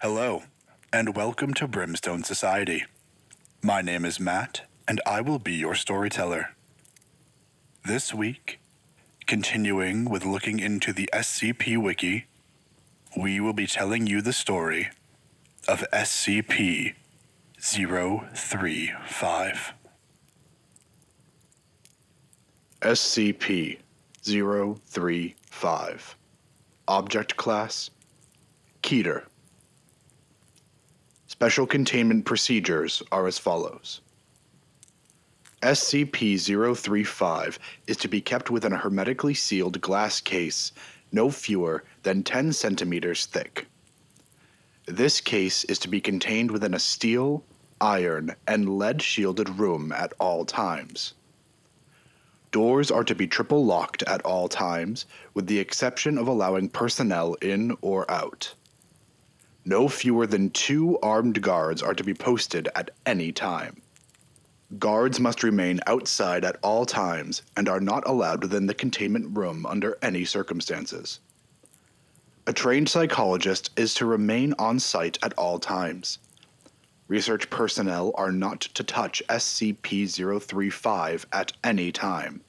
Hello, and welcome to Brimstone Society. My name is Matt, and I will be your storyteller. This week, continuing with looking into the SCP Wiki, we will be telling you the story of SCP 035. SCP 035. Object Class Keter. Special containment procedures are as follows SCP 035 is to be kept within a hermetically sealed glass case no fewer than 10 centimeters thick. This case is to be contained within a steel, iron, and lead shielded room at all times. Doors are to be triple locked at all times, with the exception of allowing personnel in or out. No fewer than two armed guards are to be posted at any time. Guards must remain outside at all times and are not allowed within the containment room under any circumstances. A trained psychologist is to remain on site at all times. Research personnel are not to touch SCP 035 at any time.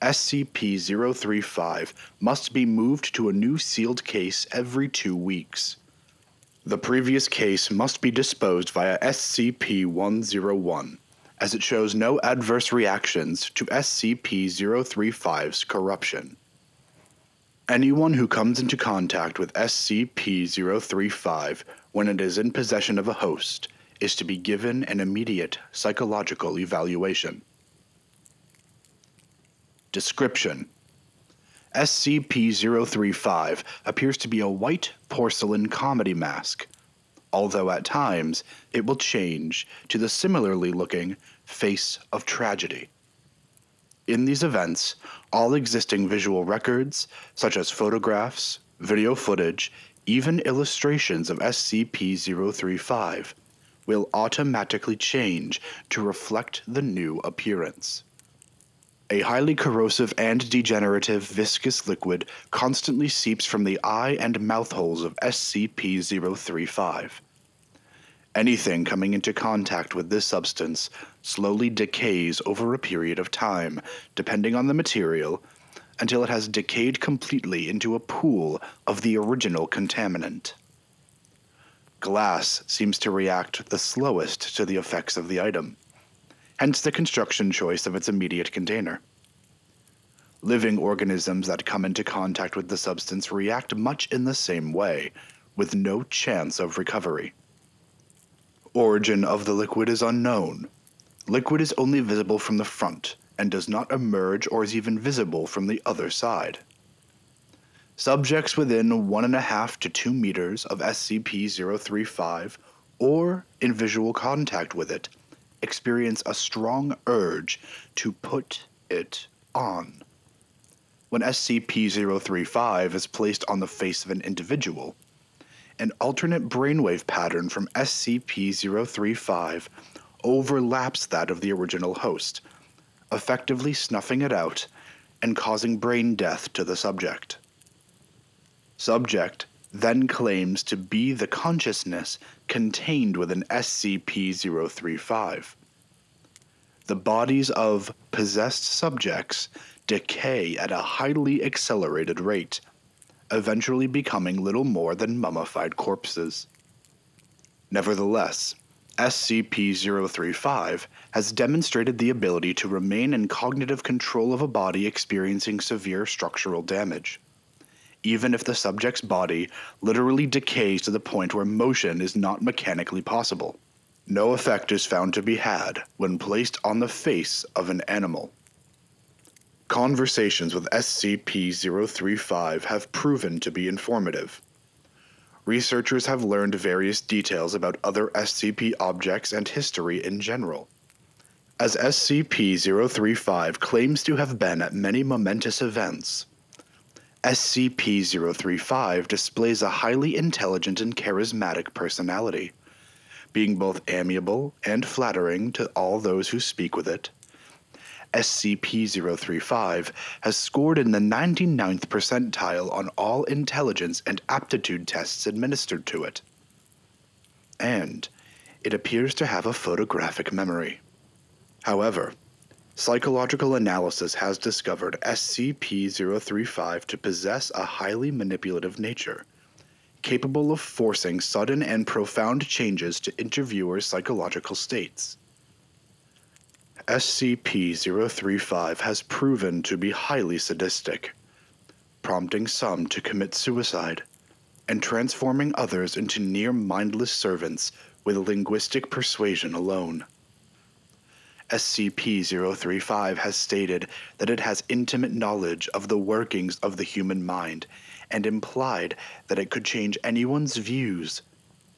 SCP 035 must be moved to a new sealed case every two weeks. The previous case must be disposed via SCP 101, as it shows no adverse reactions to SCP 035's corruption. Anyone who comes into contact with SCP 035 when it is in possession of a host is to be given an immediate psychological evaluation. Description SCP 035 appears to be a white porcelain comedy mask, although at times it will change to the similarly looking face of tragedy. In these events, all existing visual records, such as photographs, video footage, even illustrations of SCP 035, will automatically change to reflect the new appearance. A highly corrosive and degenerative viscous liquid constantly seeps from the eye and mouth holes of SCP 035. Anything coming into contact with this substance slowly decays over a period of time, depending on the material, until it has decayed completely into a pool of the original contaminant. Glass seems to react the slowest to the effects of the item hence the construction choice of its immediate container. Living organisms that come into contact with the substance react much in the same way, with no chance of recovery. Origin of the liquid is unknown. Liquid is only visible from the front and does not emerge or is even visible from the other side. Subjects within 1.5 to 2 meters of SCP 035 or in visual contact with it experience a strong urge to put it on. When SCP 035 is placed on the face of an individual, an alternate brainwave pattern from SCP 035 overlaps that of the original host, effectively snuffing it out and causing brain death to the subject. Subject then claims to be the consciousness contained within SCP 035. The bodies of possessed subjects decay at a highly accelerated rate, eventually becoming little more than mummified corpses. Nevertheless, SCP 035 has demonstrated the ability to remain in cognitive control of a body experiencing severe structural damage even if the subject's body literally decays to the point where motion is not mechanically possible. No effect is found to be had when placed on the face of an animal. Conversations with SCP 035 have proven to be informative. Researchers have learned various details about other SCP objects and history in general. As SCP 035 claims to have been at many momentous events, SCP 035 displays a highly intelligent and charismatic personality, being both amiable and flattering to all those who speak with it. SCP 035 has scored in the 99th percentile on all intelligence and aptitude tests administered to it. And it appears to have a photographic memory. However, psychological analysis has discovered SCP 035 to possess a highly manipulative nature, capable of forcing sudden and profound changes to interviewers' psychological states. SCP 035 has proven to be highly sadistic, prompting some to commit suicide and transforming others into near mindless servants with linguistic persuasion alone. SCP 035 has stated that it has intimate knowledge of the workings of the human mind and implied that it could change anyone's views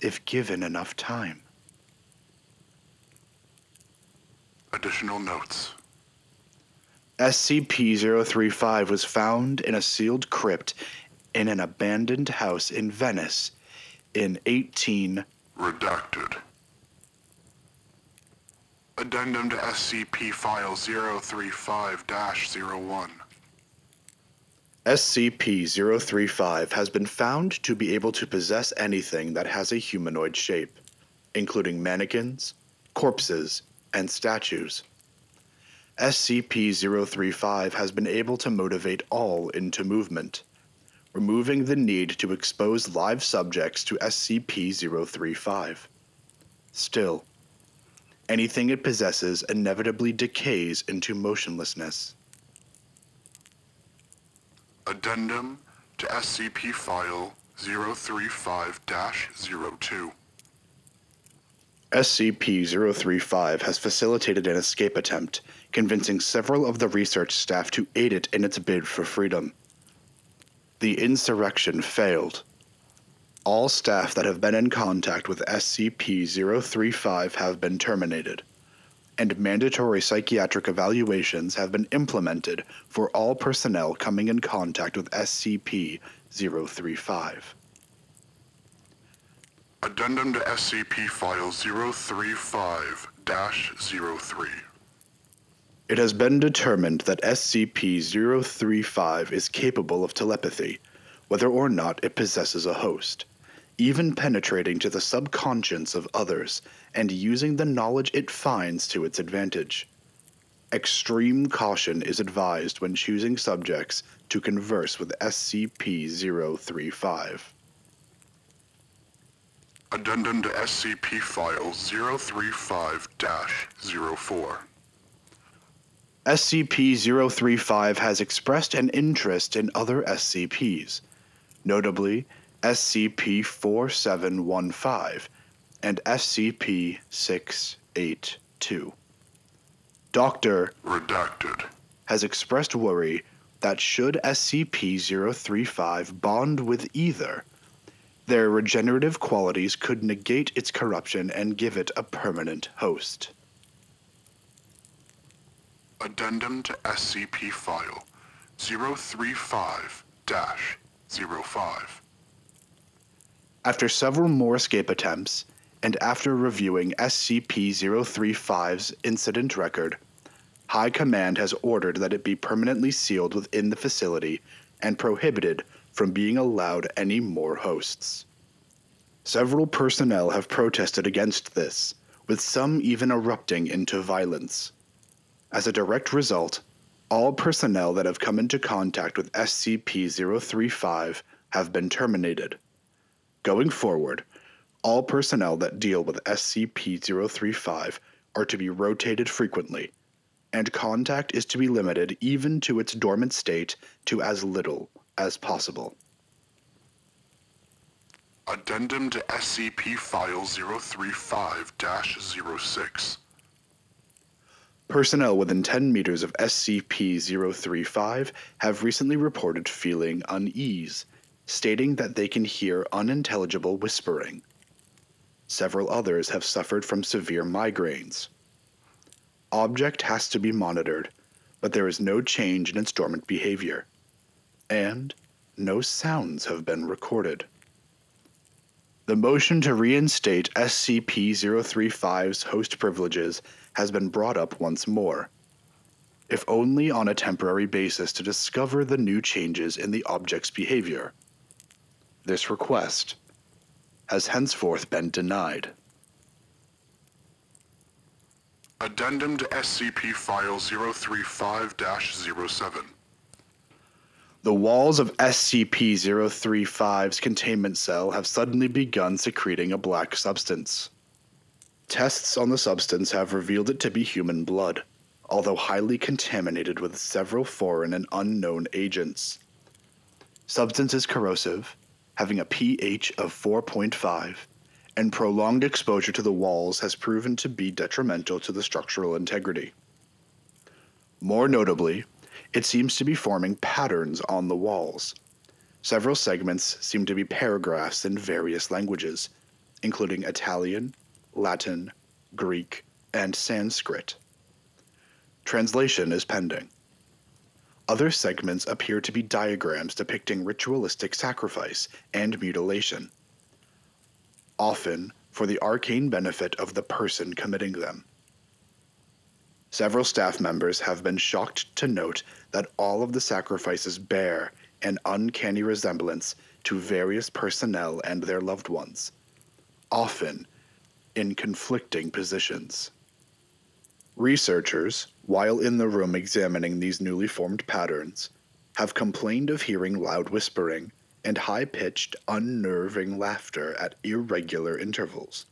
if given enough time. Additional notes. SCP 035 was found in a sealed crypt in an abandoned house in Venice in 18. Redacted. Addendum to SCP File 035 01. SCP 035 has been found to be able to possess anything that has a humanoid shape, including mannequins, corpses, and statues. SCP 035 has been able to motivate all into movement, removing the need to expose live subjects to SCP 035. Still, anything it possesses inevitably decays into motionlessness. Addendum to SCP File 035 02. SCP 035 has facilitated an escape attempt, convincing several of the research staff to aid it in its bid for freedom. The insurrection failed. All staff that have been in contact with SCP 035 have been terminated, and mandatory psychiatric evaluations have been implemented for all personnel coming in contact with SCP 035. Addendum to SCP File 035 03. It has been determined that SCP 035 is capable of telepathy, whether or not it possesses a host, even penetrating to the subconscious of others and using the knowledge it finds to its advantage. Extreme caution is advised when choosing subjects to converse with SCP 035. Addendum to SCP File 035 04. SCP 035 has expressed an interest in other SCPs, notably SCP 4715 and SCP 682. Dr. Redacted. has expressed worry that should SCP 035 bond with either, their regenerative qualities could negate its corruption and give it a permanent host. Addendum to SCP File 035 05. After several more escape attempts, and after reviewing SCP 035's incident record, High Command has ordered that it be permanently sealed within the facility and prohibited from being allowed any more hosts. Several personnel have protested against this, with some even erupting into violence. As a direct result, all personnel that have come into contact with SCP 035 have been terminated. Going forward, all personnel that deal with SCP 035 are to be rotated frequently, and contact is to be limited even to its dormant state to as little as possible. Addendum to SCP File 035 06. Personnel within 10 meters of SCP 035 have recently reported feeling unease, stating that they can hear unintelligible whispering. Several others have suffered from severe migraines. Object has to be monitored, but there is no change in its dormant behavior. And no sounds have been recorded. The motion to reinstate SCP 035's host privileges has been brought up once more. if only on a temporary basis to discover the new changes in the object's behavior. This request has henceforth been denied. Addendum to SCP File 035 07. The walls of SCP 035's containment cell have suddenly begun secreting a black substance. Tests on the substance have revealed it to be human blood, although highly contaminated with several foreign and unknown agents. Substance is corrosive, having a pH of 4.5, and prolonged exposure to the walls has proven to be detrimental to the structural integrity. More notably, it seems to be forming patterns on the walls. Several segments seem to be paragraphs in various languages, including Italian, Latin, Greek, and Sanskrit. Translation is pending. Other segments appear to be diagrams depicting ritualistic sacrifice and mutilation, often for the arcane benefit of the person committing them. Several staff members have been shocked to note that all of the sacrifices bear an uncanny resemblance to various personnel and their loved ones, often in conflicting positions. Researchers, while in the room examining these newly formed patterns, have complained of hearing loud whispering and high pitched, unnerving laughter at irregular intervals.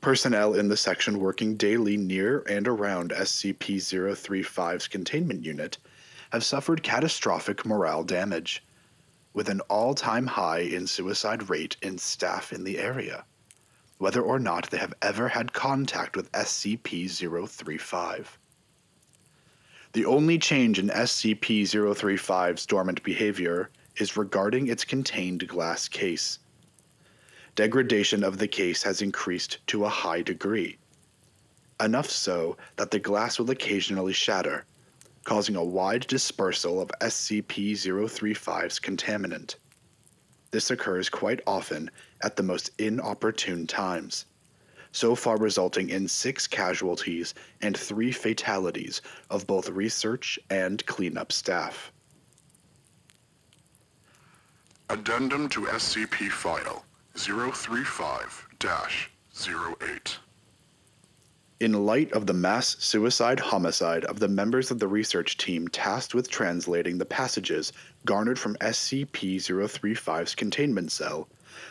Personnel in the section working daily near and around SCP 035's containment unit have suffered catastrophic morale damage, with an all time high in suicide rate in staff in the area, whether or not they have ever had contact with SCP 035. The only change in SCP 035's dormant behavior is regarding its contained glass case degradation of the case has increased to a high degree. Enough so that the glass will occasionally shatter, causing a wide dispersal of SCP 035's contaminant. This occurs quite often at the most inopportune times, so far resulting in six casualties and three fatalities of both research and cleanup staff. Addendum to SCP File 035 08. In light of the mass suicide homicide of the members of the research team tasked with translating the passages garnered from SCP 035's containment cell,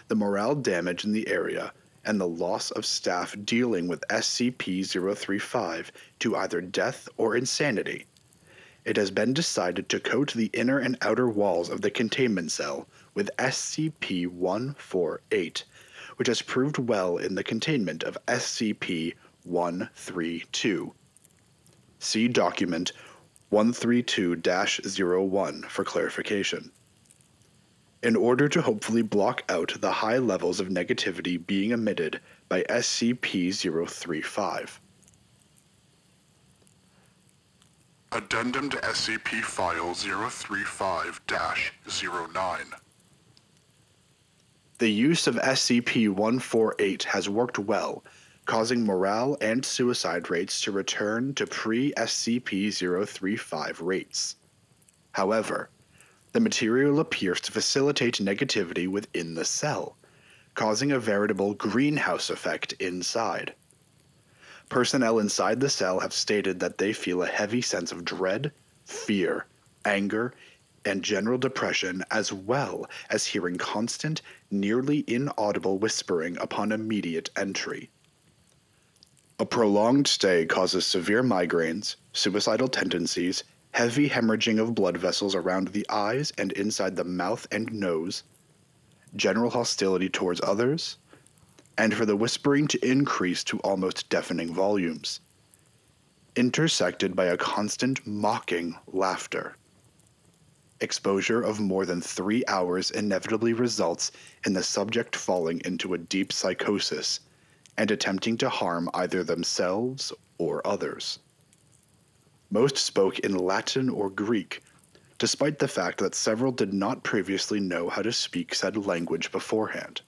the morale damage in the area, and the loss of staff dealing with SCP 035 to either death or insanity, it has been decided to coat the inner and outer walls of the containment cell with SCP 148, which has proved well in the containment of SCP 132. See document 132 01 for clarification. In order to hopefully block out the high levels of negativity being emitted by SCP 035. Addendum to SCP File 035 09. The use of SCP 148 has worked well, causing morale and suicide rates to return to pre SCP 035 rates. However, the material appears to facilitate negativity within the cell, causing a veritable greenhouse effect inside. Personnel inside the cell have stated that they feel a heavy sense of dread, fear, anger, and general depression, as well as hearing constant, nearly inaudible whispering upon immediate entry. A prolonged stay causes severe migraines, suicidal tendencies, heavy hemorrhaging of blood vessels around the eyes and inside the mouth and nose, general hostility towards others, and for the whispering to increase to almost deafening volumes, intersected by a constant mocking laughter. Exposure of more than three hours inevitably results in the subject falling into a deep psychosis and attempting to harm either themselves or others. Most spoke in Latin or Greek, despite the fact that several did not previously know how to speak said language beforehand.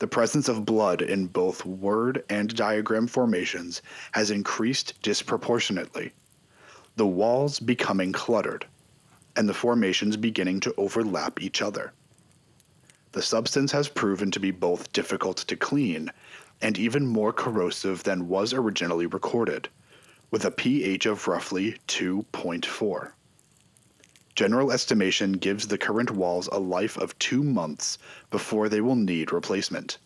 The presence of blood in both word and diagram formations has increased disproportionately, the walls becoming cluttered, and the formations beginning to overlap each other. The substance has proven to be both difficult to clean and even more corrosive than was originally recorded, with a pH of roughly 2.4. General estimation gives the current walls a life of two months before they will need replacement.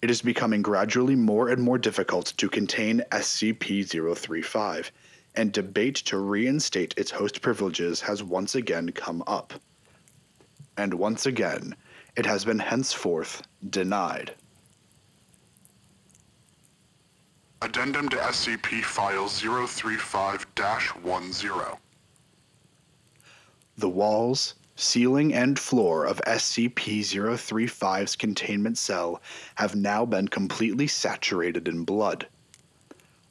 It is becoming gradually more and more difficult to contain SCP 035, and debate to reinstate its host privileges has once again come up. And once again, it has been henceforth denied. Addendum to SCP File 035-10. The walls, ceiling, and floor of SCP 035's containment cell have now been completely saturated in blood.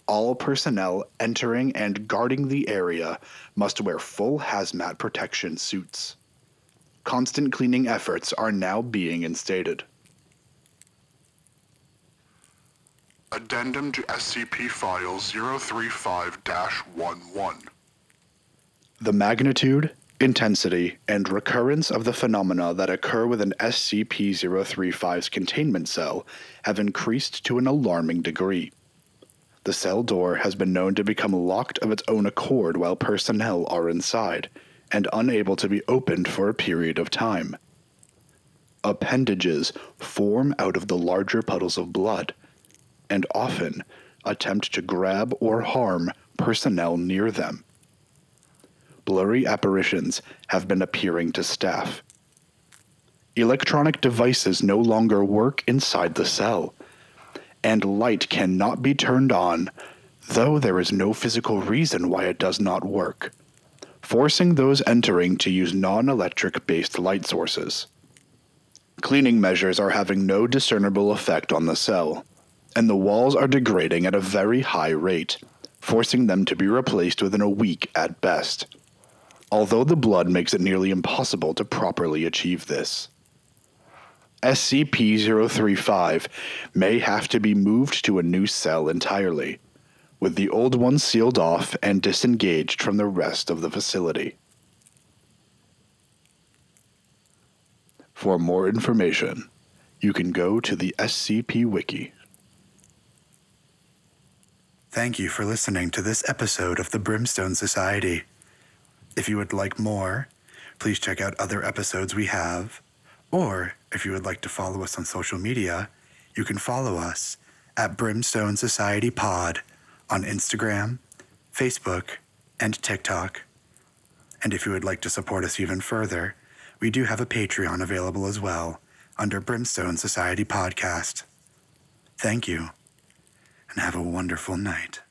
All personnel entering and guarding the area must wear full hazmat protection suits. Constant cleaning efforts are now being instated. Addendum to SCP File 035-11. The magnitude, intensity, and recurrence of the phenomena that occur within SCP 035's containment cell have increased to an alarming degree. The cell door has been known to become locked of its own accord while personnel are inside, and unable to be opened for a period of time. Appendages form out of the larger puddles of blood, and often attempt to grab or harm personnel near them blurry apparitions have been appearing to staff. Electronic devices no longer work inside the cell, and light cannot be turned on, though there is no physical reason why it does not work, forcing those entering to use non electric based light sources. Cleaning measures are having no discernible effect on the cell, and the walls are degrading at a very high rate, forcing them to be replaced within a week at best although the blood makes it nearly impossible to properly achieve this. SCP 035 may have to be moved to a new cell entirely, with the old one sealed off and disengaged from the rest of the facility. For more information, you can go to the SCP Wiki. Thank you for listening to this episode of the Brimstone Society. If you would like more, please check out other episodes we have. Or if you would like to follow us on social media, you can follow us at Brimstone Society Pod on Instagram, Facebook, and TikTok. And if you would like to support us even further, we do have a Patreon available as well under Brimstone Society Podcast. Thank you, and have a wonderful night.